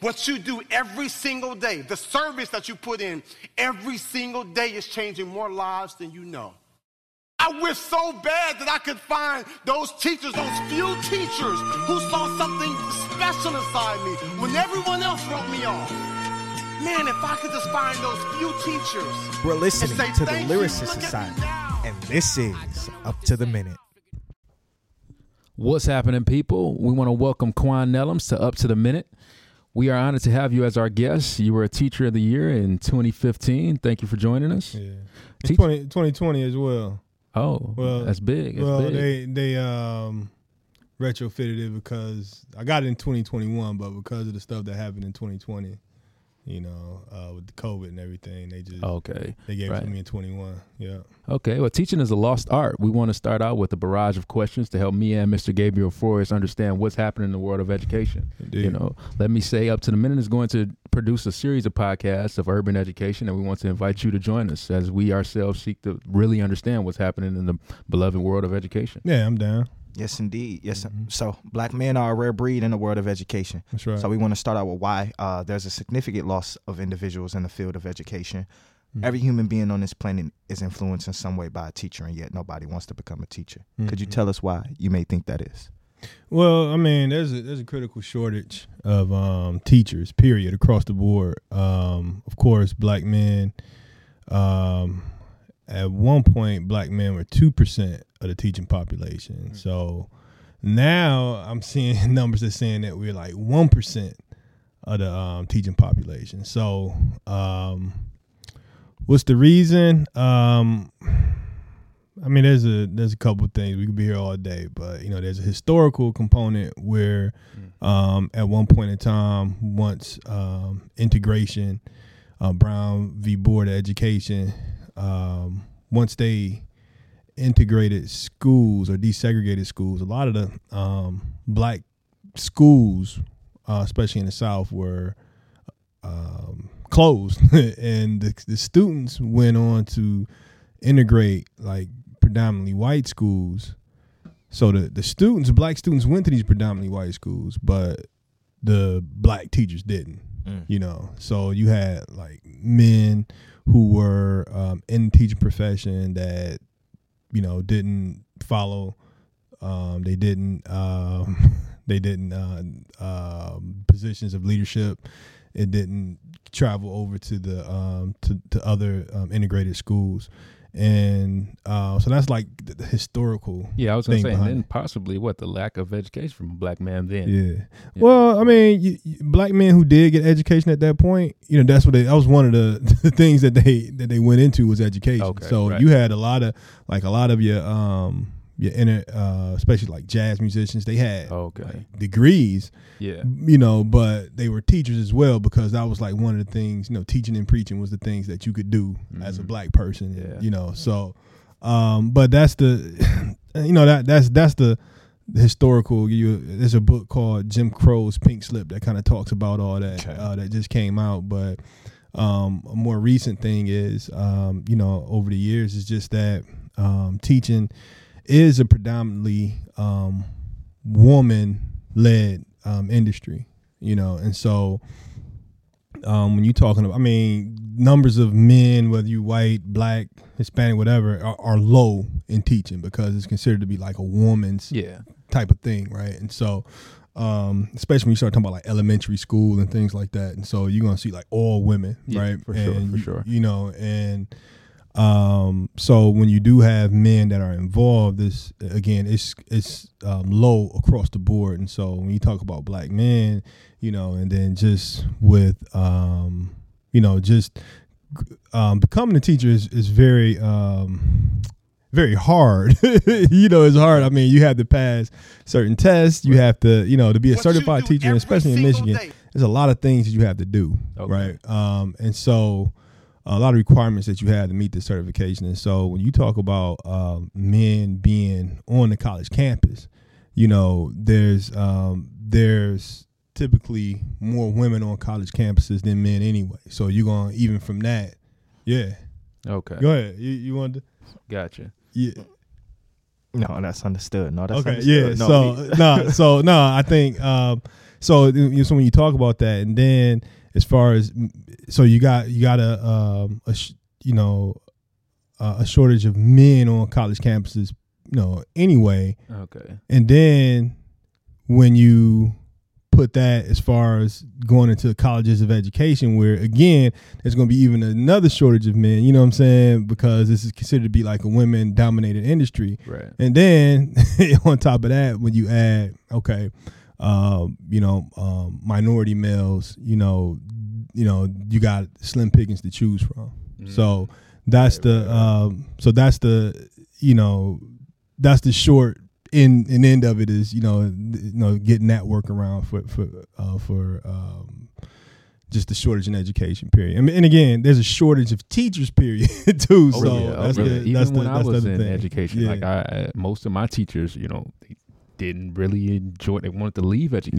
What you do every single day, the service that you put in every single day is changing more lives than you know. I wish so bad that I could find those teachers, those few teachers who saw something special inside me when everyone else wrote me off. Man, if I could just find those few teachers. We're listening say, to the "Thank you, Lyricist look Society, and this is Up to the Minute. What's happening, people? We want to welcome Quan Neloms to Up to the Minute. We are honored to have you as our guest. You were a Teacher of the Year in 2015. Thank you for joining us. Yeah. It's Teach- 20, 2020 as well. Oh, Well, that's big. That's well, big. they they um retrofitted it because I got it in 2021, but because of the stuff that happened in 2020, you know, uh, with the COVID and everything, they just okay. they gave it to me in 21. Yeah. Okay. Well, teaching is a lost art. We want to start out with a barrage of questions to help me and Mr. Gabriel Forrest understand what's happening in the world of education. Indeed. You know, let me say, Up to the Minute is going to produce a series of podcasts of urban education, and we want to invite you to join us as we ourselves seek to really understand what's happening in the beloved world of education. Yeah, I'm down. Yes, indeed. Yes. Mhm. So, black men are a rare breed in the world of education. That's right. So, we want to start out with why uh, there's a significant loss of individuals in the field of education. Mhm. Every human being on this planet is influenced in some way by a teacher, and yet nobody wants to become a teacher. Could you Mhm. tell us why you may think that is? Well, I mean, there's a there's a critical shortage of um, teachers, period, across the board. Um, of course, black men. Um, at one point, black men were two percent of the teaching population. So now I'm seeing numbers that saying that we're like one percent of the um, teaching population. So um, what's the reason? Um, I mean, there's a there's a couple of things we could be here all day, but you know, there's a historical component where, um, at one point in time, once um, integration, uh, Brown v. Board of Education, um, once they integrated schools or desegregated schools, a lot of the um, black schools, uh, especially in the South, were um, closed, and the, the students went on to integrate like predominantly white schools. So the the students, black students, went to these predominantly white schools, but the black teachers didn't. You know, so you had like men who were um, in the teaching profession that you know didn't follow. Um, they didn't. Um, they didn't uh, um positions of leadership. It didn't travel over to the um, to to other um, integrated schools, and uh, so that's like the, the historical. Yeah, I was going to say, and then possibly what the lack of education from a black man then. Yeah. Well, I mean, you, you- black men who did get education at that point, you know, that's what they. That was one of the, the things that they that they went into was education. Okay, so right. you had a lot of like a lot of your um your inner, uh, especially like jazz musicians, they had Okay. like, degrees, Yeah. you know, but they were teachers as well because that was like one of the things, you know, teaching and preaching was the things that you could do as a Mhm. black person, Yeah. you know. So, um, but that's the, you know, that that's that's the, the historical. You there's a book called Jim Crow's Pink Slip that kind of talks about all that Okay. uh, that just came out, but. Um, a more recent thing is, um, you know, over the years is just that um, teaching is a predominantly um, woman led um, industry, you know, and so um, when you're talking about, I mean, numbers of men, whether you're white, black, Hispanic, whatever, are, are low in teaching because it's considered to be like a woman's Yeah. type of thing, right? And so, um, especially when you start talking about like elementary school and things like that, and so you're gonna see like all women, Yeah, right? for sure, for you- sure. You know, and um, so when you do have men that are involved, this again, it's it's um, low across the board, and so when you talk about black men, you know, and then just with um, you know, just um, becoming a teacher is is very um very hard. you know, it's hard. I mean, you have to pass certain tests. You have to, you know, to be a What certified teacher, especially in Michigan. day. There's a lot of things that you have to do, Okay. right? Um, and so a lot of requirements that you have to meet the certification. And so when you talk about um, men being on the college campus, you know, there's um, there's typically more women on college campuses than men anyway. So you're going to even from that, yeah. Okay. Go ahead. You you want to? Gotcha. Yeah. No, that's understood. No, that's okay, understood. yeah. No, so no, so no, I think um, so. So when you talk about that, and then as far as so you got you got a um a sh- you know uh, a shortage of men on college campuses, you know, anyway, Okay. and then when you put that as far as going into colleges of education where again there's going to be even another shortage of men you know what i'm saying because this is considered to be like a women dominated industry Right. and then on top of that, when you add, okay, um, you know, um, minority males, you know, you know, you got slim pickings to choose from. So that's Right, the, right, right. um, so that's the, you know, that's the short in and end of it is, you know, you know, getting that work around for for uh, for um, just the shortage in education period. I mean, and again, there's a shortage of teachers period too. Oh, so yeah. Oh, that's yeah. the, Even that's the, when I that's the was in thing. education, Yeah. like I, I, most of my teachers, you know, they didn't really enjoy. It, they wanted to leave education,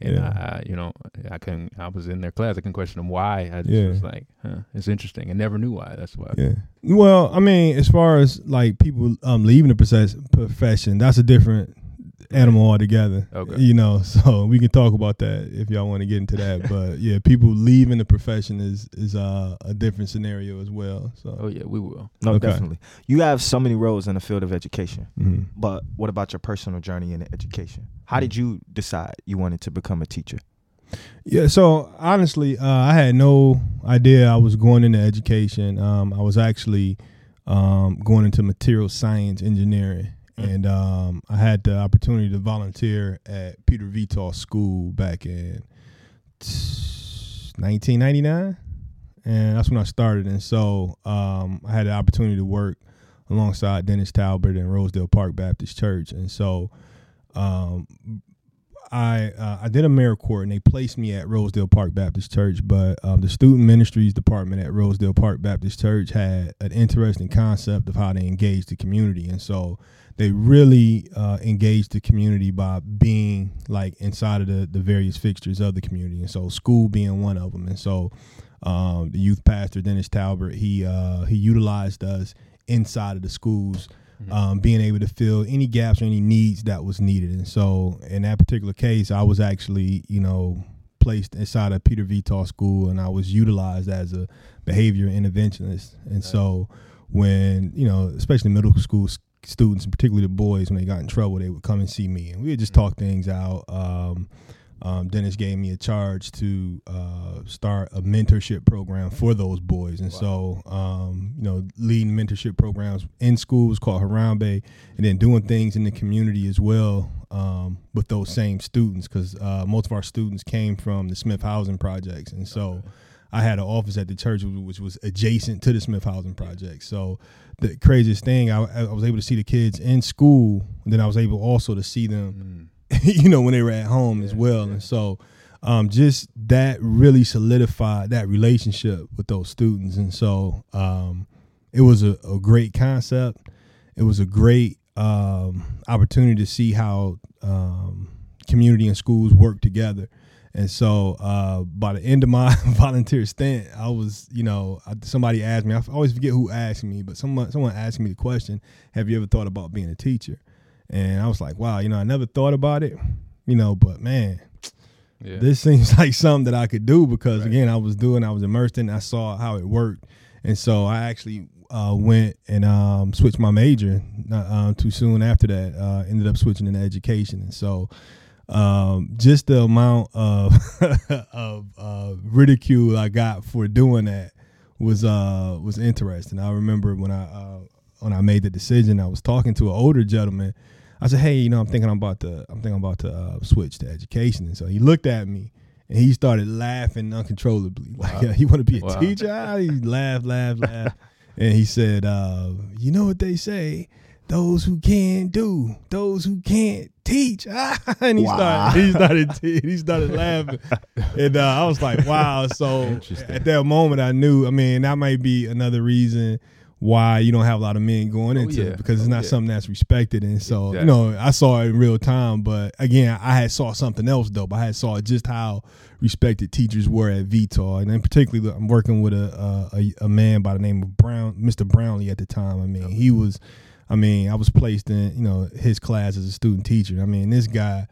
Yeah. and yeah. I, you know, I can. I was in their class. I can question them why. I just Yeah. was like, huh, it's interesting. I never knew why. That's why. Yeah. Well, I mean, as far as like people um leaving the process, profession, that's a different animal altogether. Okay. You know, so we can talk about that if y'all want to get into that. but yeah, people leaving the profession is is uh, a different scenario as well. So. Oh yeah, we will. no, Okay. definitely. You have so many roles in the field of education, Mhm. but what about your personal journey in education? How did you decide you wanted to become a teacher? Yeah, so honestly, uh, I had no idea I was going into education. Um, I was actually um, going into material science engineering, Mm. and um, I had the opportunity to volunteer at Peter Vetal School back in 1999, and that's when I started. And so um, I had the opportunity to work alongside Dennis Talbert and Rosedale Park Baptist Church, and so um, I uh, I did AmeriCorps and they placed me at Rosedale Park Baptist Church, but um, the student ministries department at Rosedale Park Baptist Church had an interesting concept of how they engage the community, and so they really uh, engaged the community by being like inside of the the various fixtures of the community, and so school being one of them, and so um, the youth pastor Dennis Talbert he uh, he utilized us inside of the schools um, being able to fill any gaps or any needs that was needed. And so, in that particular case, I was actually, you know, placed inside of Peter Vetal School, and I was utilized as a behavior interventionist. And so, when you know, especially middle school students, particularly the boys, when they got in trouble, they would come and see me, and we would just talk things out. Um, um, Dennis gave me a charge to uh, start a mentorship program for those boys, and so um, you know, leading mentorship programs in schools called Harambe, and then doing things in the community as well um, with those same students, because uh, most of our students came from the Smith Housing Projects, and so. I had an office at the church which was adjacent to the Smith Housing Project. So the craziest thing, I, I was able to see the kids in school, and then I was able also to see them Mm. you know, when they were at home as well. And so um, just that really solidified that relationship with those students. And so um, it was a, a great concept. It was a great um, opportunity to see how um, community and schools work together. And so uh, by the end of my volunteer stint, I was, you know, I, somebody asked me, I always forget who asked me, but someone, someone asked me the question, have you ever thought about being a teacher? And I was like, wow, you know, I never thought about it, you know, but man, Yeah. this seems like something that I could do because Right. again, I was doing, I was immersed in, it, I saw how it worked, and so I actually uh, went and um, switched my major. Not uh, too soon after that, uh, ended up switching into education, and so um, just the amount of of uh, ridicule I got for doing that was uh, was interesting. I remember when I uh, when I made the decision, I was talking to an older gentleman. I said, "Hey, you know, I'm thinking I'm about to I'm thinking I'm about to uh, switch to education." And so he looked at me and he started laughing uncontrollably. Like Wow. he want to be a Wow. teacher. Ah, He laughed, laughed, laughed, and he said, uh, "You know what they say." Those who can't do, those who can't teach. and he Wow. started, he started, he started laughing, and uh, I was like, "Wow!" So at that moment, I knew. I mean, that might be another reason why you don't have a lot of men going Oh, into yeah. it because it's Oh, not yeah. something that's respected. And so, Exactly. you know, I saw it in real time. But again, I had saw something else dope. I had saw just how respected teachers were at Vetal, and then particularly, I'm working with a a, a, a man by the name of Brown, Mr. Brownlee at the time. I mean, he was. I mean, I was placed in, you know, his class as a student teacher. I mean, this guy,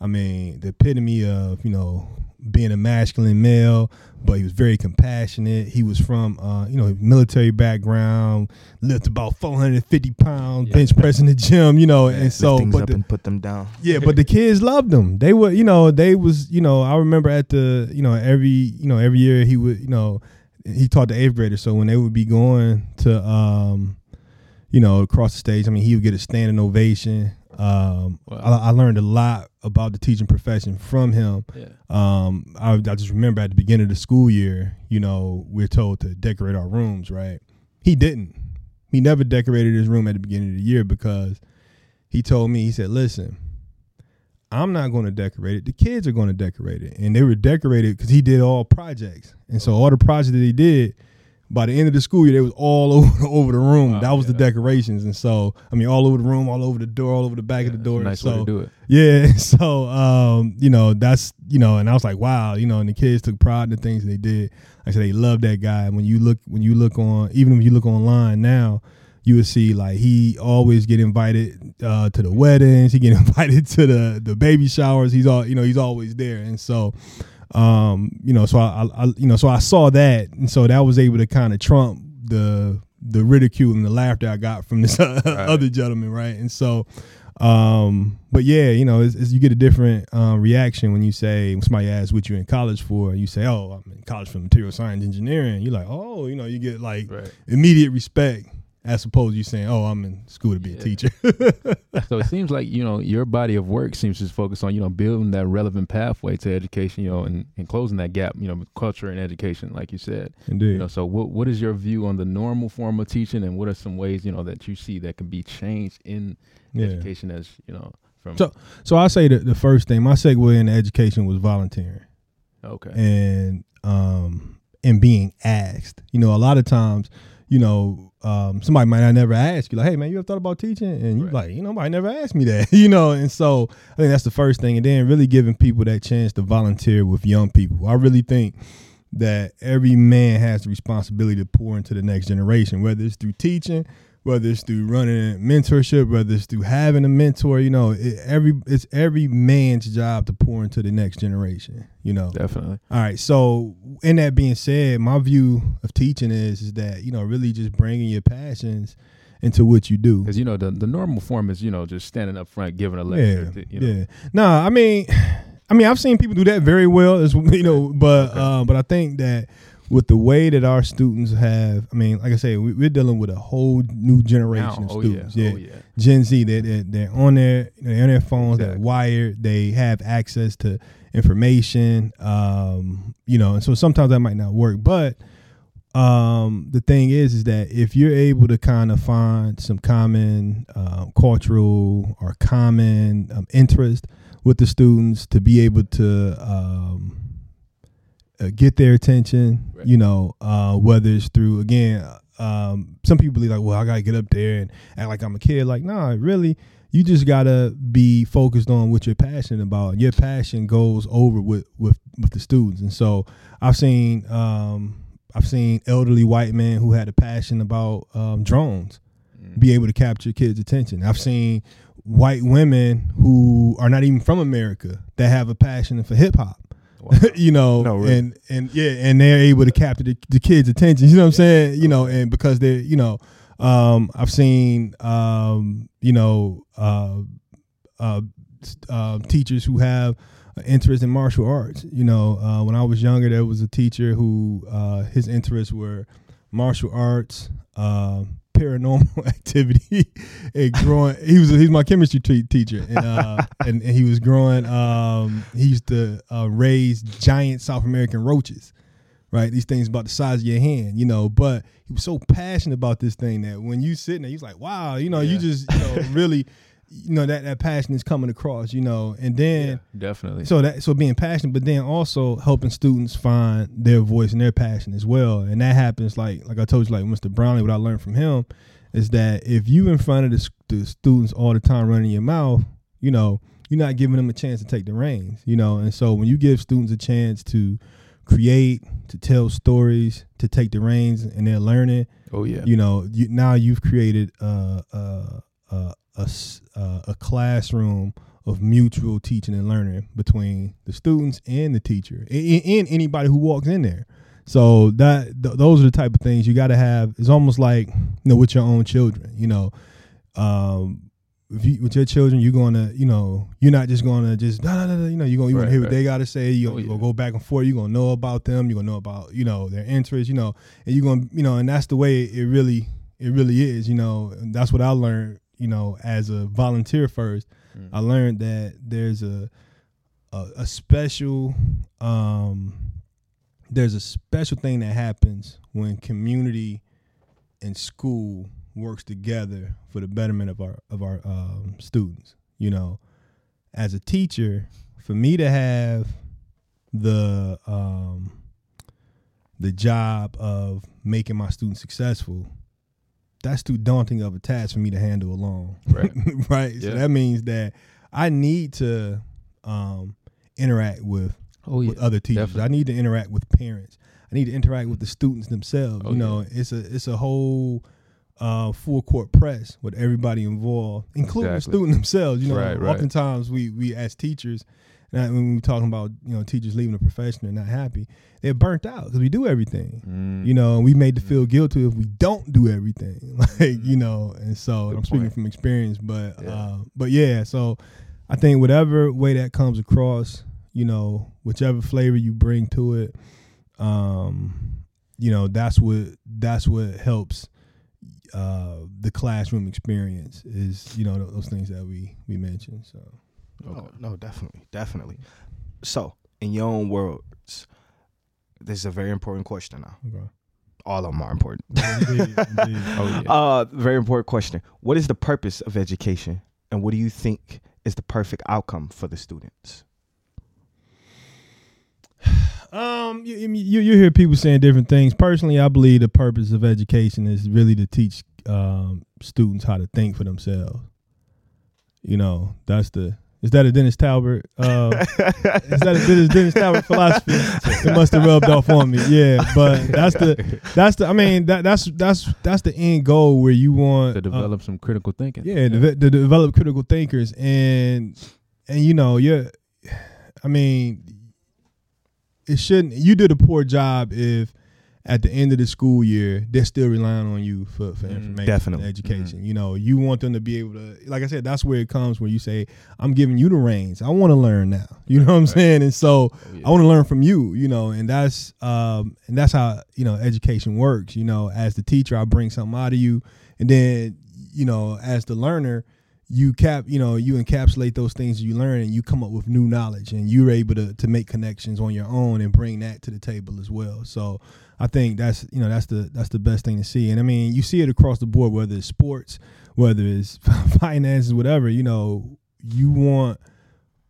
I mean, the epitome of, you know, being a masculine male, but he was very compassionate. He was from, uh, you know, military background, lived about 450 pounds, Yeah. bench press in the gym, you know, and so, but up the, and put them down. yeah, but the kids loved him. They were, you know, they was, you know, I remember at the, you know, every, you know, every year he would, you know, he taught the eighth graders. So when they would be going to, um, you know, across the stage, I mean, he would get a standing ovation. Um, Wow. I, I learned a lot about the teaching profession from him. Yeah. Um, I, I just remember at the beginning of the school year, you know, we're told to decorate our rooms, right? He didn't. He never decorated his room at the beginning of the year because he told me, he said, listen, I'm not going to decorate it. The kids are going to decorate it. And they were decorated because he did all projects. And so all the projects that he did, by the end of the school year, they was all over, over the room. Wow, that was the decorations. And so, I mean, all over the room, all over the door, all over the back of the door. nice so, way to do it. yeah. So, um, you know, that's, you know, and I was like, wow, you know, and the kids took pride in the things they did. Like I said, they love that guy. When you look, when you look on, even if you look online now, you would see like he always get invited uh, to the weddings. He get invited to the the baby showers. He's all, you know, he's always there. And so, um, you know, so I, I, you know, so I saw that, and so that was able to kind of trump the the ridicule and the laughter I got from this other gentleman, right? And so, um, but yeah, you know, it's, it's, you get a different um, reaction when you say when somebody asks what you're in college for. You say, "Oh, I'm in college for material science engineering." You're like, "Oh, you know," you get like Right. immediate respect as opposed to you saying, "Oh, I'm in school to be a teacher." So it seems like you know your body of work seems to focus on you know building that relevant pathway to education, you know, and, and closing that gap, you know, with culture and education, like you said. Indeed. You know, so what what is your view on the normal form of teaching, and what are some ways you know that you see that can be changed in Yeah. education as you know from So- So I say that the first thing, my segue into education was volunteering. okay and um and being asked. You know, a lot of times, you know, um, somebody might not never ask you, like, "Hey, man, you ever thought about teaching?" And you're Right. like, "You know, nobody never asked me that." you know, and so I think that's the first thing, and then really giving people that chance to volunteer with young people. I really think that every man has the responsibility to pour into the next generation, whether it's through teaching, whether it's through running mentorship, whether it's through having a mentor. You know, it, every it's every man's job to pour into the next generation. You know, definitely all right. So, in that being said, my view of teaching is is that you know really just bringing your passions into what you do. because you know the the normal form is you know just standing up front giving a Yeah, lecture. to- you know, yeah. Nah, I mean, I mean, I've seen people do that very well, as you know. But Okay. uh, but I think that with the way that our students have, I mean, like I say, we, we're dealing with a whole new generation Now, of oh students. yeah, oh yeah, Gen Z, they they're, they're on their they're on their phones, they're wired, they have access to information. Um, you know, and so sometimes that might not work. But um, the thing is, is that if you're able to kind of find some common um, cultural or common um, interest with the students to be able to um, uh, get their attention, Right. you know, uh, whether it's through again, um, some people be like, well, I gotta get up there and act like I'm a kid. Like, nah, really, you just gotta be focused on what you're passionate about. Your passion goes over with with with the students, and so I've seen um, I've seen elderly white men who had a passion about um, drones Mm. be able to capture kids' attention. I've seen white women who are not even from America that have a passion for hip hop. Wow. you know, No, really? and and yeah, and they're able to capture the, the kids' attention. You know what I'm saying? You know, and because they're you know, um, I've seen um, you know, uh, uh, uh, teachers who have an interest in martial arts. You know, uh, when I was younger, there was a teacher who uh, his interests were martial arts, um, paranormal activity, and growing. He was he's my chemistry te- teacher, and, uh, and and he was growing. Um, he used to uh, raise giant South American roaches. Right, these things about the size of your hand, you know. But he was so passionate about this thing that when you sitting there, he's like, "Wow, you know, you just, you know, really, you know, that that passion is coming across, you know." And then yeah, definitely. so that so being passionate, but then also helping students find their voice and their passion as well. And that happens like like I told you, like Mr. Brownlee, what I learned from him is that if you in front of the, the students all the time running your mouth, you know, you're not giving them a chance to take the reins, you know. And so when you give students a chance to create, to tell stories, to take the reins in their learning. Oh yeah. You know, you, now you've created uh, uh, uh, a uh, a classroom of mutual teaching and learning between the students and the teacher and, and anybody who walks in there. So that th- those are the type of things you got to have. It's almost like you know with your own children. You know, um, if you, with your children, you're gonna, you know, you're not just gonna just, da, da, da, da, you know, you're gonna, you Right, gonna hear what they gotta say. You're, Oh, yeah. gonna go back and forth. You're gonna know about them. You're gonna know about, you know, their interests. You know, and you're gonna, you know, and that's the way it really, it really is. You know, and that's what I learned. You know, as a volunteer first, Mm. I learned that there's a, a, a special, um, there's a special thing that happens when community and school works together for the betterment of our of our um, students. You know, as a teacher, for me to have the um, the job of making my students successful, that's too daunting of a task for me to handle alone. Right. right. So that means that I need to um, interact with Oh yeah. with other teachers. definitely. I need to interact with parents. I need to interact with the students themselves. Oh, you know, it's a it's a whole uh, full court press with everybody involved, including Exactly. the student themselves. You know, Right, right. oftentimes we we as teachers, and when we talking about you know teachers leaving the profession and not happy, they're burnt out because we do everything. Mm. You know, and we made to feel guilty if we don't do everything. Like you know, and so Good I'm speaking point. from experience, but Yeah. uh, but yeah, so I think whatever way that comes across, you know, whichever flavor you bring to it, um, you know, that's what that's what helps uh, the classroom experience is you know those things that we we mentioned. So No, no, definitely, definitely. So, in your own words, this is a very important question now. okay. All of them are important. Indeed, indeed. Oh yeah. Uh, very important question. What is the purpose of education, and what do you think is the perfect outcome for the students? Um, you, you you you hear people saying different things. Personally, I believe the purpose of education is really to teach um, students how to think for themselves. You know, that's the is that a Dennis Talbert? Uh, is that a Dennis, Dennis Talbert philosophy? It must have rubbed off on me. Yeah, but that's the that's the. I mean, that that's that's that's the end goal where you want to uh, develop some critical thinking. yeah, to, to develop critical thinkers and and you know, you're I mean, it shouldn't you did a poor job if at the end of the school year they're still relying on you for, for Mm, information definitely. and education. You know, you want them to be able to like I said, that's where it comes where you say, I'm giving you the reins. I want to learn now. You know what I'm saying? And so Oh, yeah. I want to learn from you, you know, and that's um and that's how, you know, education works. You know, as the teacher, I bring something out of you and then, you know, as the learner, you cap, you know, you encapsulate those things you learn and you come up with new knowledge and you're able to to make connections on your own and bring that to the table as well. So I think that's you know that's the that's the best thing to see. And I mean, you see it across the board, whether it's sports, whether it's finances, whatever. You know, you want,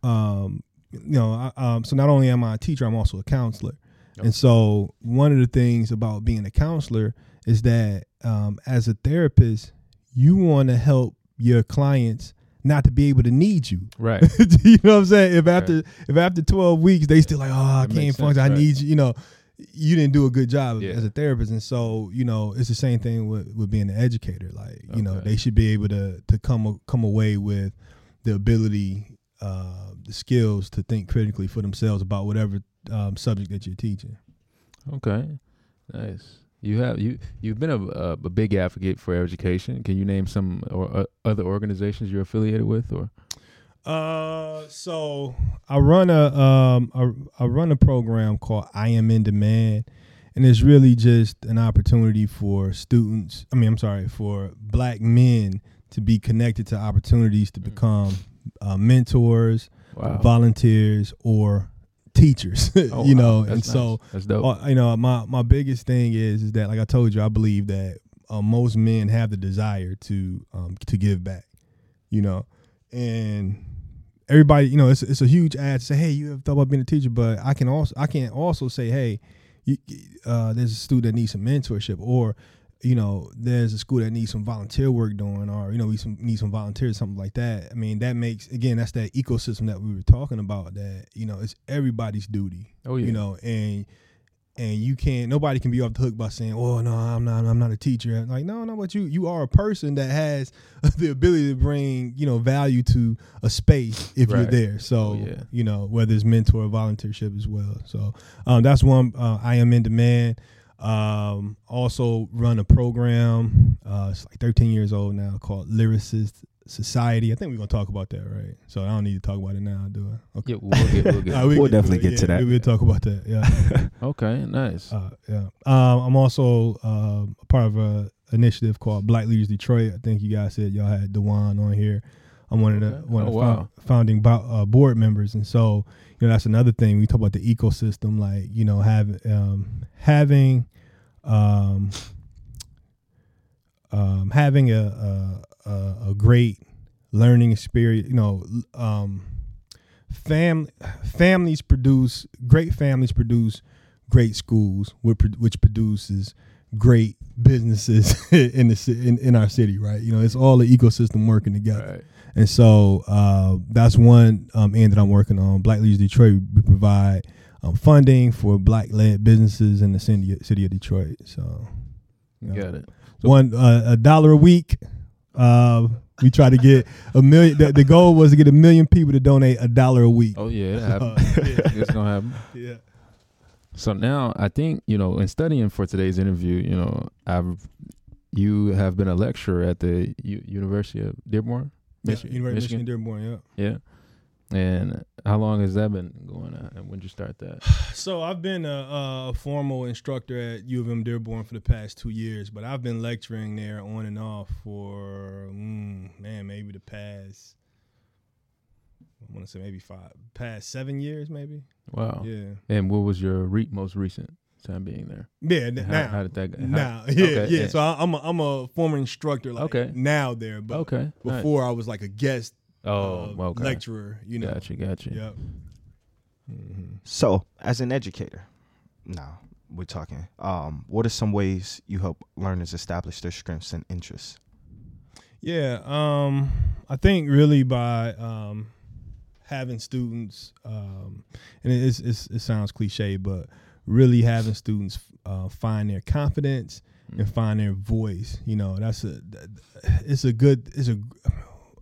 um, you know, I, um, so not only am I a teacher, I'm also a counselor. And so one of the things about being a counselor is that um, as a therapist, you want to help your clients not to be able to need you. Right. you know what I'm saying? If after if after 12 weeks they still like, oh, I That can't function, sense, I right. need you, you know, you didn't do a good job Yeah. as a therapist. And so, you know, it's the same thing with, with being an educator. Like, you know, they should be able to to come come away with the ability, uh, the skills to think critically for themselves about whatever um, subject that you're teaching. Okay. Nice. You have you you've been a, a, a big advocate for education. Can you name some or uh, other organizations you're affiliated with or Uh, so I run a um I, I run a program called I Am in Demand, and it's really just an opportunity for students. I mean, I'm sorry, for Black men to be connected to opportunities to become uh, mentors, wow. volunteers, or teachers. Oh, you know, and so that's dope. uh, you know, my my biggest thing is is that like I told you, I believe that uh, most men have the desire to um, to give back. You know, and everybody, you know, it's it's a huge ad to say, hey, you have thought about being a teacher, but I can also I can also say, hey, you, uh, there's a student that needs some mentorship, or you know, there's a school that needs some volunteer work doing, or you know, we some need some volunteers, something like that. I mean, that makes again, that's that ecosystem that we were talking about. That you know, it's everybody's duty oh yeah. you know and and you can't nobody can be off the hook by saying, "Oh no, I'm not I'm not a teacher." Like, no, no, but you you are a person that has the ability to bring, you know, value to a space if you're there. So, Oh, yeah. you know, whether it's mentor or volunteership as well. So, um, that's one uh, I am in demand. Um, also run a program. Uh, it's like 13 years old now called Lyricist Society. I think we're gonna talk about that, right? So I don't need to talk about it now, do I? Okay. Yeah, we'll get, we'll get. Uh, we We'll can- definitely get to yeah, that. We'll talk about that. Yeah. okay, nice. Uh, yeah. Um, I'm also uh, a part of a initiative called Black Leaders Detroit. I think you guys said y'all had Dewan on here. I'm one of the Okay. one of Oh, the wow. founding bo- uh, board members, and so you know that's another thing. We talk about the ecosystem, like you know having um, having um, um, having a, a a a great learning experience. You know, um, fam families produce great families produce great schools, which, which produces great businesses in the in, in our city, right? You know, it's all the ecosystem working together. Right. And so uh, that's one um, end that I'm working on. Black Leaders Detroit, we provide um, funding for black led businesses in the city, city of Detroit. So. Got it. So- one uh, a dollar a week. Uh, we try to get a million. The, the goal was to get a million people to donate a dollar a week. Oh yeah, it happened. yeah. it's gonna happen. yeah. So now I think you know, in studying for today's interview, you know, I've you have been a lecturer at the U- University of Dearborn. Yeah, Michi- University of Michigan, Michigan? Dearborn, yeah. Yeah. And how long has that been going on? And when did you start that? So I've been a, a formal instructor at U of M Dearborn for the past two years, but I've been lecturing there on and off for mm, man, maybe the past. I want to say maybe five, past seven years, maybe. Wow. Yeah, And what was your re- most recent time being there? yeah. n- How, now, how did that go? How- now, yeah, okay, yeah. yeah. So I, I'm a, I'm a former instructor, like Okay. now there, but okay. nice. before I was like a guest Oh, uh, okay. lecturer. You know, Gotcha, gotcha. Yep. hmm So, as an educator, now we're talking. Um, what are some ways you help learners establish their strengths and interests? Yeah, um, I think really by um, having students, um, and it's, it's, it sounds cliche, but really having students uh, find their confidence and find their voice. You know, that's a it's a good it's a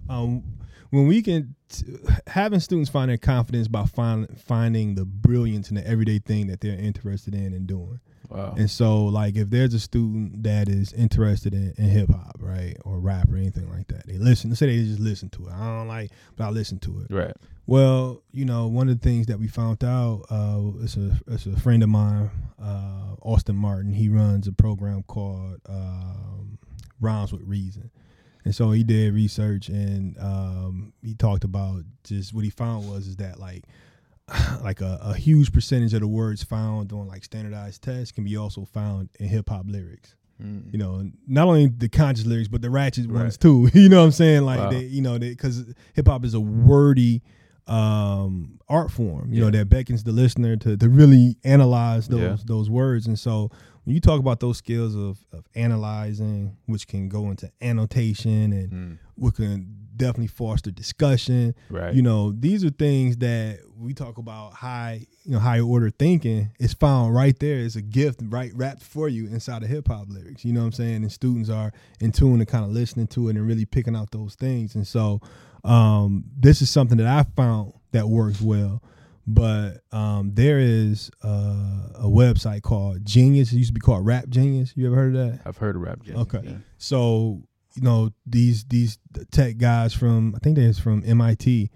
um, when we can t- having students find their confidence by find, finding the brilliance in the everyday thing that they're interested in and doing. Wow. And so, like, if there's a student that is interested in, in hip hop, right, or rap or anything like that, they listen. Let's say they just listen to it. I don't like, but I listen to it. right. Well, you know, one of the things that we found out, uh, it's a it's a friend of mine, uh, Austin Martin. He runs a program called um, Rhymes with Reason, and so he did research and um, he talked about just what he found was is that like like a, a huge percentage of the words found on like standardized tests can be also found in hip hop lyrics Mm. you know, not only the conscious lyrics, but the ratchet Right. ones too. You know what I'm saying? Like Wow. they, you know, because hip hop is a wordy um art form you know that beckons the listener to to really analyze those Yeah. those words and so when you talk about those skills of of analyzing which can go into annotation and Mm. what can definitely foster discussion Right. you know these are things that we talk about high you know high order thinking is found right there it's a gift right wrapped for you inside of hip-hop lyrics you know what i'm saying and students are in tune to kind of listening to it and really picking out those things and so um, this is something that i found that works well but um, there is uh, a website called genius it used to be called rap genius you ever heard of that I've heard of rap. Genius. Okay. Yeah. so you know these these tech guys from I think they're from MIT,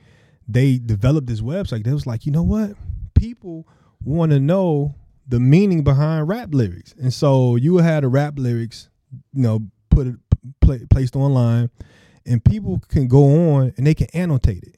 they developed this website. They was like, you know what, people want to know the meaning behind rap lyrics, and so you had a rap lyrics, you know, put it pla placed online, and people can go on and they can annotate it.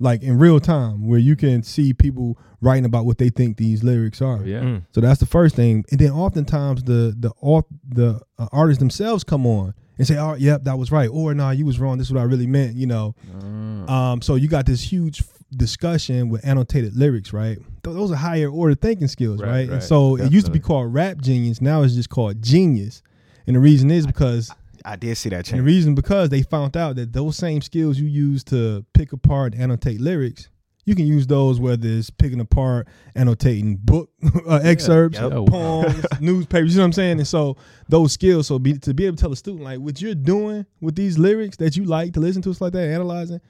Like in real time, where you can see people writing about what they think these lyrics are. Yeah. Mm. So that's the first thing, and then oftentimes the the au- the uh, artists themselves come on and say, "Oh, yep, that was right," or "No, you was wrong. This is what I really meant." You know. Mm. Um, so you got this huge f- discussion with annotated lyrics, right? Th- those are higher order thinking skills, Right, right? And right. so it used to be called rap genius. Now it's just called genius, and the reason is because I did see that and the reason because they found out that those same skills you use to pick apart and annotate lyrics, You can use those whether it's picking apart, annotating book uh, excerpts, Yep. Oh, poems, newspapers. You know what I'm saying? And so those skills. So be, to be able to tell a student like what you're doing with these lyrics that you like to listen to, stuff like that, analyzing.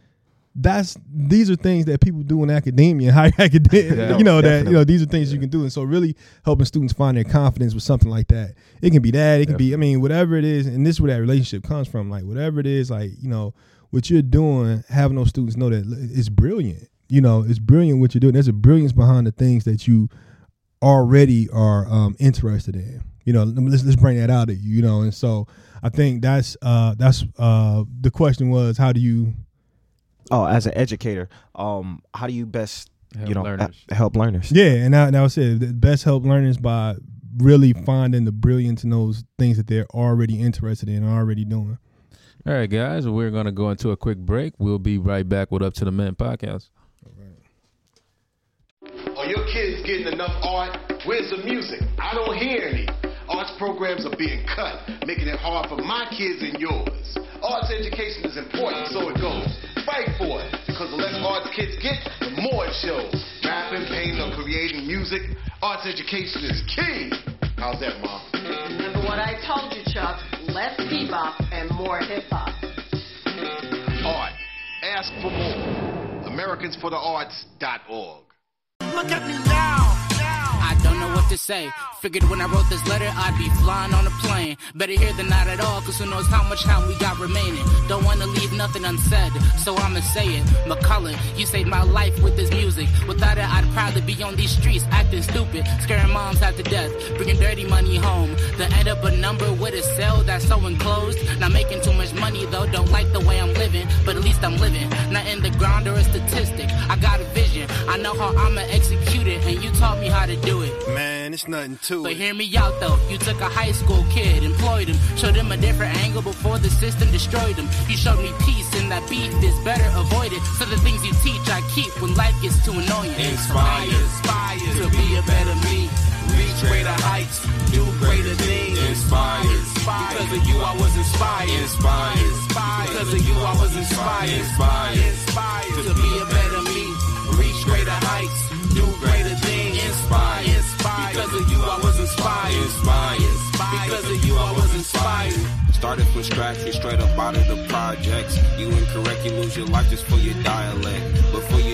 That's these are things that people do in academia, higher academia. Yeah, you know that you know these are things you can do, and so really helping students find their confidence with something like that. It can be that, it can be, I mean, whatever it is, and this is where that relationship comes from. Like whatever it is, like you know what you're doing, having those students know that it's brilliant. You know, it's brilliant what you're doing. There's a brilliance behind the things that you already are um, interested in. You know, let's let's bring that out of you. You know, and so I think that's uh, that's uh, the question was how do you Oh, as an educator, um, how do you best Help you know learners. uh, help learners? Yeah, and that, that was it. The best help learners by really finding the brilliance in those things that they're already interested in and already doing. All right, guys, we're going to go into a quick break. We'll be right back with Up to the Men podcast. Are your kids getting enough art? Where's the music? I don't hear any. Arts programs are being cut, making it hard for my kids and yours. Arts education is important, so it goes. Fight for it, because the less arts kids get, the more it shows. Rapping, painting, or creating music, arts education is key. How's that, Mom? Remember what I told you, Chuck. Less bebop and more hip hop. Art. Ask for more. AmericansForTheArts.org. Look at me now. Don't know what to say. Figured when I wrote this letter, I'd be flying on a plane. Better here than not at all, cause who knows how much time we got remaining. Don't wanna leave nothing unsaid, so I'ma say it. McCullough, you saved my life with this music. Without it, I'd probably be on these streets acting stupid, scaring moms out to death, bringing dirty money home. Then end up a number with a cell that's so enclosed. Not making too much money though, don't like the way I'm living, but at least I'm living. Not in the ground or a statistic. I got a vision, I know how I'ma execute it, and you taught me how to do it. Man, it's nothing to But it. hear me out though, you took a high school kid, employed him, showed him a different angle before the system destroyed him. You showed me peace and that beef is better avoided. So the things you teach I keep when life gets too annoying. Inspired. inspired to be a better me. Reach greater heights, do greater things. Inspired. Because of you I was inspired. Inspired. Because of you I was inspired. Inspired. Inspired to be a better me. Reach greater heights, do greater things. Inspired. Inspired. Because of you I was inspired. Inspired. Because of you I was inspired. Started from scratch, you straight up out of the projects. You incorrect, you lose your life just for your dialect. Before you do it, think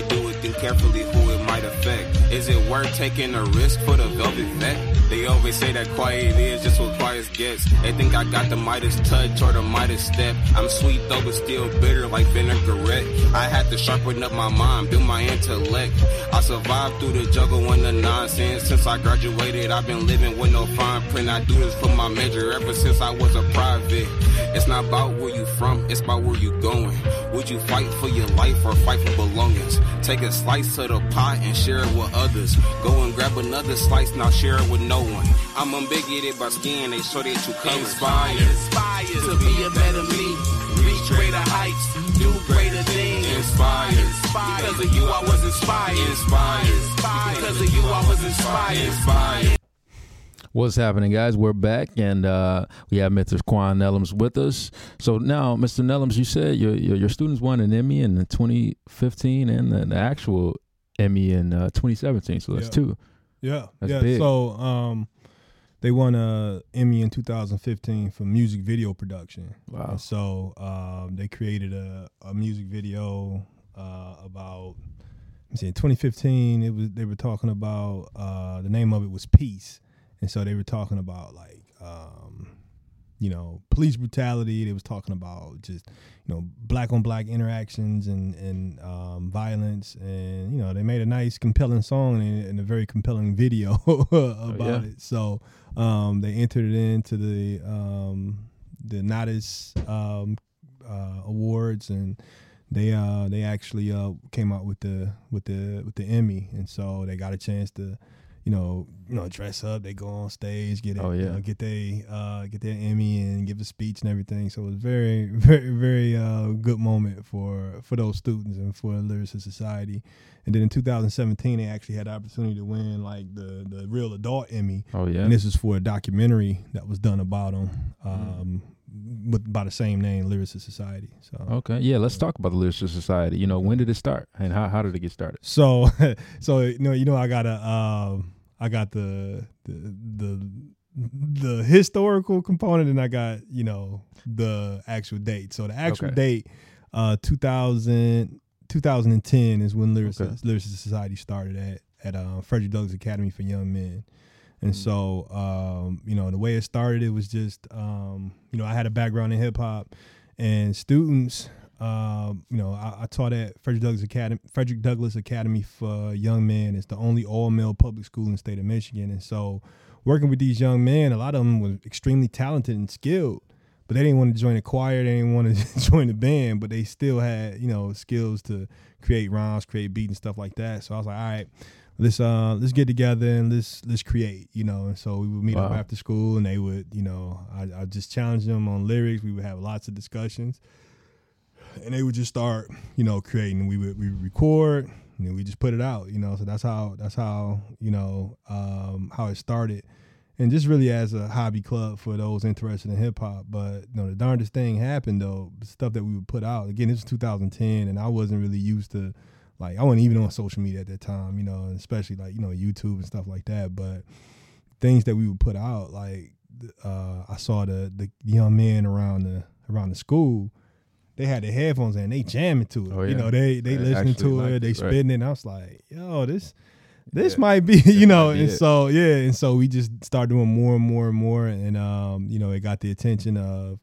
carefully who it might affect. Is it worth taking a risk for the velvet vet? They always say that quiet is just what quiet gets. They think I got the Midas touch or the Midas step. I'm sweet though, but still bitter like vinaigrette. I had to sharpen up my mind, build my intellect. I survived through the juggle and the nonsense. Since I graduated, I've been living with no fine print. I do this for my major ever since I was a private. It's not about where you from, it's about where you going. Would you fight for your life or fight for belongings? Take a slice of the pie and share it with others. Go and grab another slice, now share it with no one. I'm unbigoted by skin, they show that you come Inspired, inspired to be a better me. Reach greater heights, do greater things. Inspired. Because of you, I was inspired. Inspired. Inspired. Because of you, I was inspired. Inspired. What's happening, guys? We're back, and uh, we have Mr. Quan Neloms with us. So now, Mr. Neloms, you said your your, your students won an Emmy in 2015 and the, the actual Emmy in uh, 2017. So that's Yeah. two. Yeah, That's yeah. big. So um, they won a Emmy in 2015 for music video production. Wow. And so um, they created a, a music video uh, about. Let me see. In 2015, it was they were talking about uh, the name of it was Peace, and so they were talking about like. Um, you know, police brutality. They was talking about just, you know, black on black interactions and and um, violence, and you know, they made a nice, compelling song and, and a very compelling video about yeah. it. So um, they entered it into the um, the Nodys um, uh, awards, and they uh, they actually uh, came out with the with the with the Emmy, and so they got a chance to. You know, you know, dress up. They go on stage, get it, Oh, you know, get they uh, get their Emmy and give a speech and everything. So it was very, very, very uh, good moment for for those students and for Lyricist Society. And then in 2017, they actually had the opportunity to win like the the real adult Emmy. Oh yeah. And this is for a documentary that was done about them um, with by the same name, Lyricist Society. So Okay, yeah. Let's talk about the Lyricist Society. You know, when did it start, and how how did it get started? So, so you know, you know, I got a, um, I got the, the the the historical component, and I got you know the actual date. So the actual Okay. date, uh, 2000, 2010 is when Lyricist, Okay. Lyricist Society started at at uh, Frederick Douglass Academy for Young Men. And so, um, you know, the way it started, it was just, um, you know, I had a background in hip hop, and students, um, you know, I, I taught at Frederick Douglass Academy. Frederick Douglass Academy for Young Men. It's the only all male public school in the state of Michigan, and so working with these young men, a lot of them were extremely talented and skilled, but they didn't want to join a choir, they didn't want to join the band, but they still had, you know, skills to create rhymes, create beats and stuff like that. So I was like, all right, let's uh let's get together and let's let's create, you know. And so we would meet up after school and they would, you know, I I just challenge them on lyrics. We would have lots of discussions. And they would just start, you know, creating. We would we would record and we just put it out, you know. So that's how that's how, you know, um how it started. And just really as a hobby club for those interested in hip hop. But you know, the darndest thing happened though, the stuff that we would put out. Again, this was 2010 and I wasn't really used to like I wasn't even on social media at that time, you know, especially like, you know, YouTube and stuff like that. But things that we would put out, like uh I saw the the young men around the around the school, they had their headphones and they jamming to it. Oh, You know, they they They listening to it, it, they right. it, and I was like, yo, this this Yeah. might be, you know, and it. so yeah, and so we just started doing more and more and more, and um, you know, it got the attention of,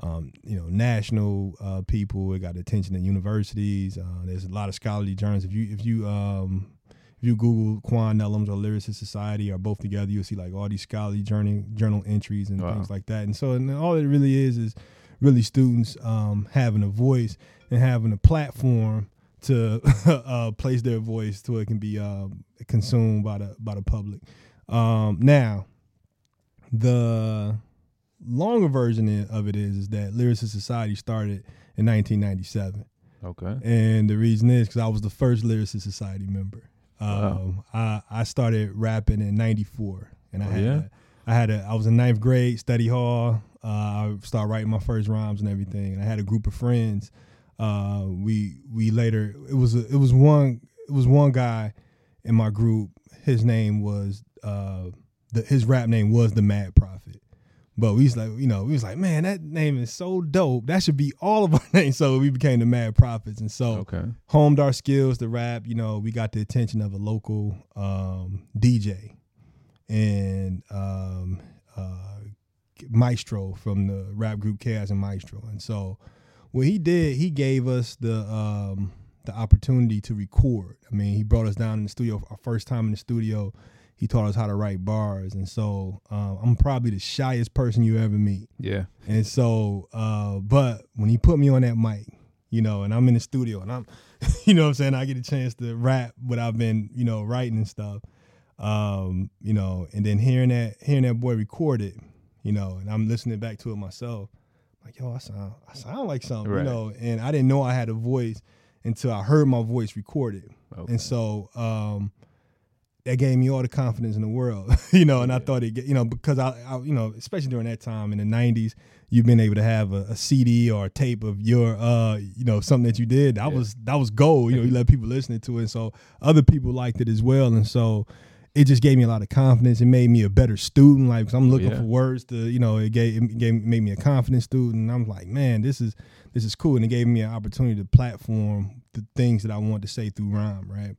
um, you know, national uh, people. It got attention of universities. Uh, there's a lot of scholarly journals. If you if you um, if you Google Quan Neloms or Lyricist Society or both together, you'll see like all these scholarly journal journal entries and Wow. things like that. And so, and all it really is is really students um, having a voice and having a platform to uh, place their voice so it can be um, consumed by the by the public. Um, now, the longer version of it is, is that Lyricist Society started in 1997. Okay. And the reason is because I was the first Lyricist Society member. Um, I, I started rapping in '94, and I Oh, had yeah? I had a I was in ninth grade study hall. Uh, I started writing my first rhymes and everything, and I had a group of friends. Uh, we we later it was a, it was one it was one guy in my group. His name was uh, the his rap name was the Mad Prophet. But we was like, you know, we was like, man, that name is so dope. That should be all of our names. So we became the Mad Prophets, and so Okay. honed our skills to rap. You know, we got the attention of a local um, DJ and um, uh, Maestro from the rap group Kaos and Mistro. And so, what he did, he gave us the um, the opportunity to record. I mean, he brought us down in the studio for our first time in the studio. He taught us how to write bars, and so um, I'm probably the shyest person you ever meet. Yeah. And so, uh, but when he put me on that mic, you know, and I'm in the studio and I'm, you know what I'm saying, I get a chance to rap what I've been, you know, writing and stuff. Um, you know, and then hearing that, hearing that boy record it, you know, and I'm listening back to it myself, like, yo, I sound, I sound like something, Right. you know, and I didn't know I had a voice until I heard my voice recorded. Okay. And so, um, that gave me all the confidence in the world, you know. And I thought it, you know, because I, I, you know, especially during that time in the '90s, you've been able to have a, a CD or a tape of your, uh, you know, something that you did. That Yeah. was that was gold. You know, you let people listening to it, so other people liked it as well. And so it just gave me a lot of confidence. It made me a better student. Like 'cause I'm looking Yeah. for words to, you know, it gave it gave made me a confident student. And I'm like, man, this is this is cool. And it gave me an opportunity to platform the things that I wanted to say through rhyme, right?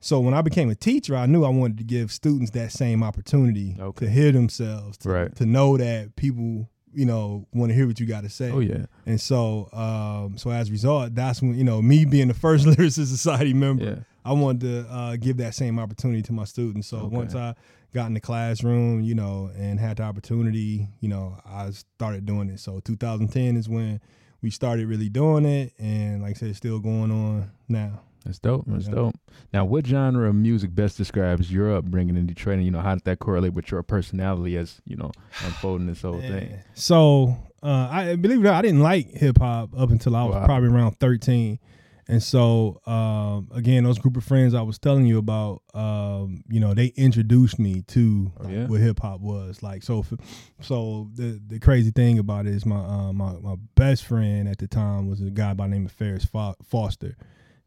So when I became a teacher, I knew I wanted to give students that same opportunity Okay. to hear themselves, to, Right. to know that people, you know, want to hear what you got to say. Oh yeah. And so, um, so as a result, that's when you know me being the first Lyricist Society member, Yeah. I wanted to uh, give that same opportunity to my students. So Okay. once I got in the classroom, you know, and had the opportunity, you know, I started doing it. So 2010 is when we started really doing it, and like I said, it's still going on now. That's dope. That's Yeah. dope. Now, what genre of music best describes your upbringing in Detroit, and you know how did that correlate with your personality as you know unfolding this whole thing? So uh, I believe it or not, I didn't like hip hop up until I was Wow. probably around thirteen, And so, um, again, those group of friends I was telling you about, um, you know, they introduced me to Oh, yeah? what hip hop was like. So, so the the crazy thing about it is my uh, my my best friend at the time was a guy by the name of Ferris Fo- Foster.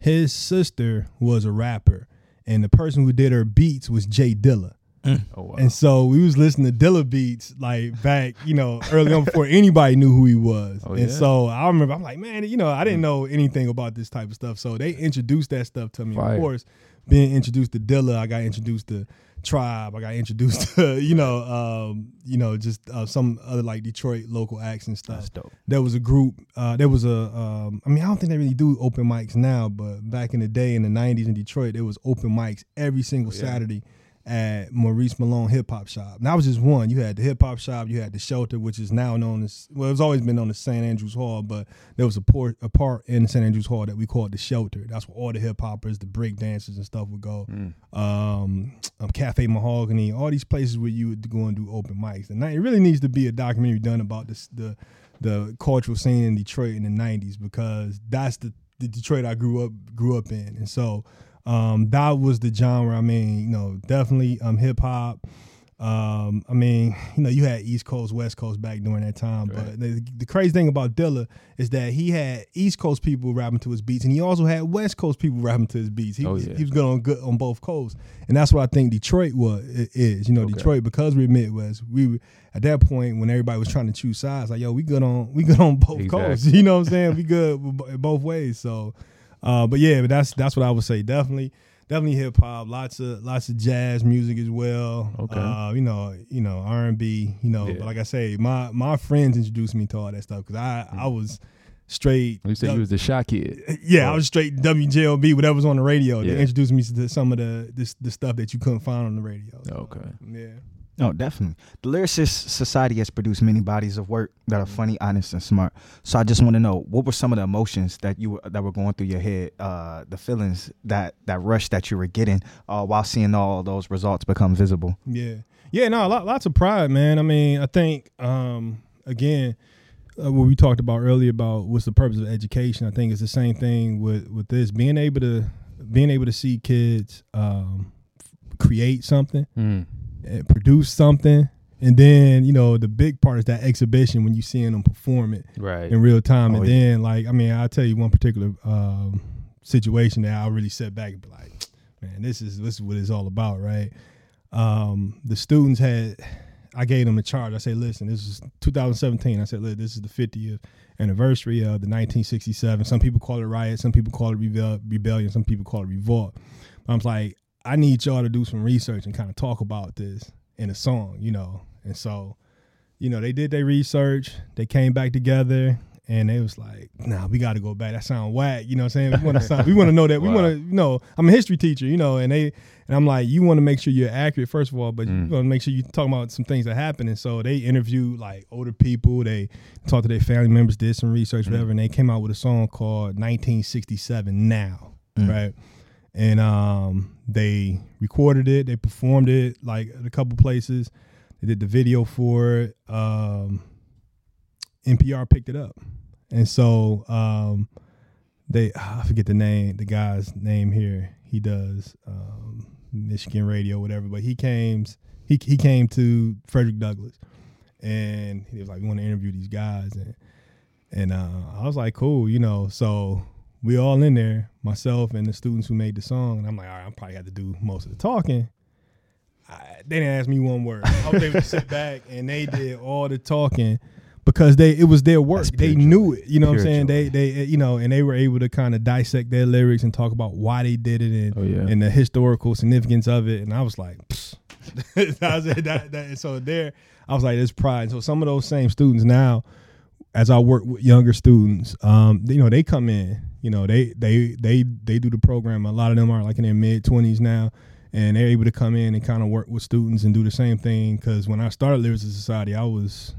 His sister was a rapper, and the person who did her beats was J Dilla. Mm. Oh wow. And so we was listening to Dilla beats like back, you know, early on before anybody knew who he was. Oh, and yeah? so I remember I'm like, man, you know, I didn't mm. know anything about this type of stuff. So they introduced that stuff to me. Fire. Of course, being introduced to Dilla, I got introduced to Tribe. I got introduced to, you know, um, you know, just uh, some other like Detroit local acts and stuff. That's dope. There was a group. Uh, there was a. Um, I mean, I don't think they really do open mics now, but back in the day in the '90s in Detroit, there was open mics every single Saturday at Maurice Malone Hip Hop Shop. And that was just one. You had the Hip Hop Shop, you had the Shelter, which is now known as well. It's always been known as St. Andrews Hall, but there was a port a part in St. Andrews Hall that we called the Shelter. That's where all the hip hoppers, the break dancers, and stuff would go. Um, um, Cafe Mahogany, all these places where you would go and do open mics. And it really needs to be a documentary done about this the the cultural scene in Detroit in the '90s because that's the the Detroit I grew up grew up in, and so um, that was the genre. I mean, you know, definitely um, hip hop. Um, I mean, you know, you had East Coast, West Coast back during that time, but the, the crazy thing about Dilla is that he had East Coast people rapping to his beats, and he also had West Coast people rapping to his beats. He, Oh, was, yeah. he was good on good on both coasts, and that's what I think Detroit was is. You know, Okay. Detroit because we're Midwest. We were- at that point when everybody was trying to choose sides, like yo, we good on we good on both Exactly. coasts. You know what I'm saying? We good both ways. So, uh, but yeah, but that's that's what I would say. Definitely, definitely hip hop. Lots of lots of jazz music as well. Okay. Uh, you know, you know R and B. You know, Yeah. but like I say, my my friends introduced me to all that stuff because I I was straight. you said you was the shy kid. yeah, I was straight WJLB, whatever was on the radio. Yeah. They introduced me to some of the this the stuff that you couldn't find on the radio. Okay. Yeah. No, definitely. The Lyricist Society has produced many bodies of work that are funny, honest, and smart. So I just want to know what were some of the emotions that you were, that were going through your head, uh, the feelings that that rush that you were getting uh, while seeing all those results become visible. Yeah, yeah, no, lot, lots of pride, man. I mean, I think um, again, uh, what we talked about earlier about what's the purpose of education. I think it's the same thing with with this being able to being able to see kids um, create something, Mm. And produce something, and then you know the big part is that exhibition when you seeing them perform it Right. in real time. Oh, and yeah. then, like, I mean, I'll tell you one particular um, situation that I really set back and be like, man, this is this is what it's all about, right? Um, the students had, I gave them a charge. I said, listen, this is 2017. I said, look, this is the 50th anniversary of the 1967. Some people call it riot, some people call it rebel- rebellion, some people call it revolt. But I was like, I need y'all to do some research and kind of talk about this in a song, you know. And so, you know, they did their research. They came back together and they was like, nah, we got to go back. That sound whack. You know what I'm saying? We want to sound, we want to know that. We Wow. to, you know, I'm a history teacher, you know, and they, and I'm like, you want to make sure you're accurate, first of all, but you Mm. want to make sure you're talking about some things that happened. And so they interviewed like older people. They talked to their family members, did some research, whatever, and they came out with a song called 1967 Now, right? And um, they recorded it, they performed it like a couple places. They did the video for it. Um, NPR picked it up, and so um, they I forget the name, the guy's name here. He does um, Michigan radio, whatever. But he came, he he came to Frederick Douglass, and he was like, "We want to interview these guys," and and uh, I was like, "Cool," you know. So we all in there, myself and the students who made the song, and I'm like, "All right, I probably have to do most of the talking." I, they didn't ask me one word. I was able to sit back and they did all the talking because they it was their work. They knew it. You know what I'm saying? They they you know, and they were able to kind of dissect their lyrics and talk about why they did it and Oh, yeah. and the historical significance of it. And I was like. I was, that, that, so there, I was like, there's pride. So some of those same students now, as I work with younger students, um, you know, they come in, you know, they they they they do the program. A lot of them are like in their mid twenties now, and they're able to come in and kind of work with students and do the same thing. Because when I started Lyrics Society, I was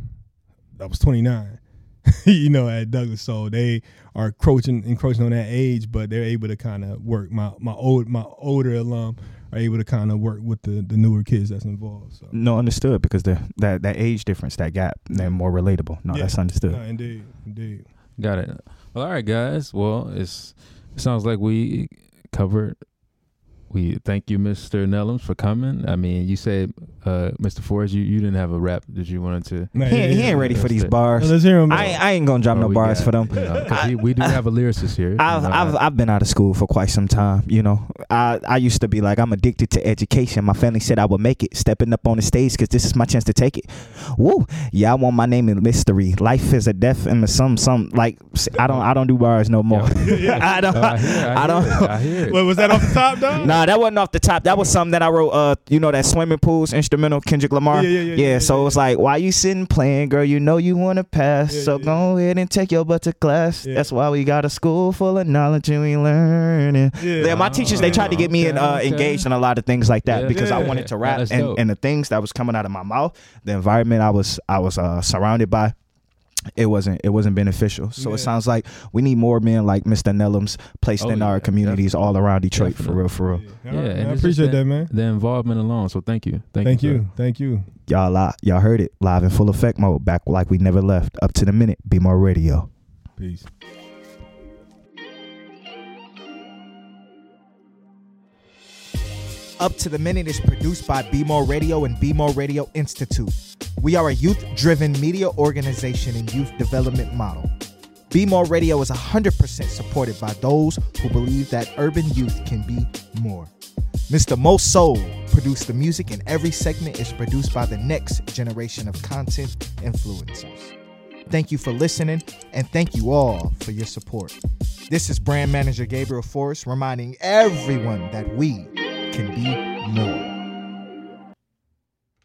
I was 29, you know, at Douglass. So they are encroaching encroaching on that age, but they're able to kind of work. My my old my older alum are able to kind of work with the the newer kids that's involved. So No, understood because the that that age difference, that gap, they're more relatable. No, Yeah. that's understood. no, indeed, indeed. Got it. Well, all right, guys. Well, it's Sounds like we covered. We thank you, Mr. Neloms, for coming. I mean, you said, uh, Mr. Forrest, you, you didn't have a rap that you wanted to. Man, He, ain't- he ain't ready for these That's it. bars. Let's hear him. I ain't, I ain't gonna drop Oh, no we bars got- for them. you know, 'cause we, we do have a lyricist here. I've, you know, I've I've been out of school for quite some time. You know, I I used to be like I'm addicted to education. My family said I would make it, stepping up on the stage because this is my chance to take it. Woo, yeah, I want my name in mystery. Life is a death and some some like I don't I don't do bars no more. I don't I hear, I, I don't. Hear, it, I hear it. Wait, was that off the top, dog? Nah, that wasn't off the top. That was something that I wrote. Uh, you know that swimming pools instrumental, Kendrick Lamar. Yeah, yeah, yeah, yeah, so yeah, it was like, why you sitting playing, girl? You know you wanna pass. Yeah, so yeah, go ahead and take your butt to class. Yeah. That's why we got a school full of knowledge and we learning. Yeah. Yeah, my teachers they tried to get me in, uh, Okay, okay. engaged in a lot of things like that Yeah. because I Yeah. wanted to Yeah, rap that's and, and the things that was coming out of my mouth, the environment I was I was uh, surrounded by. It wasn't. It wasn't beneficial. So Yeah. it sounds like we need more men like Mr. Neloms placed Oh, in yeah, our communities all around Detroit. For real, for real. Yeah, Yeah, all right, and I appreciate that, man. The involvement alone. So thank you. Thank, Thank you. you. Thank you. Y'all, li- y'all heard it live in full effect mode. Back like we never left. Up to the minute. Be more radio. Peace. Up to the Minute is produced by Be More Radio and Be More Radio Institute. We are a youth driven media organization and youth development model. Be More Radio is 100% supported by those who believe that urban youth can be more. Mr. Mo Soul produced the music, and every segment is produced by the next generation of content influencers. Thank you for listening, and thank you all for your support. This is brand manager Gabriel Forrest reminding everyone that we can be more.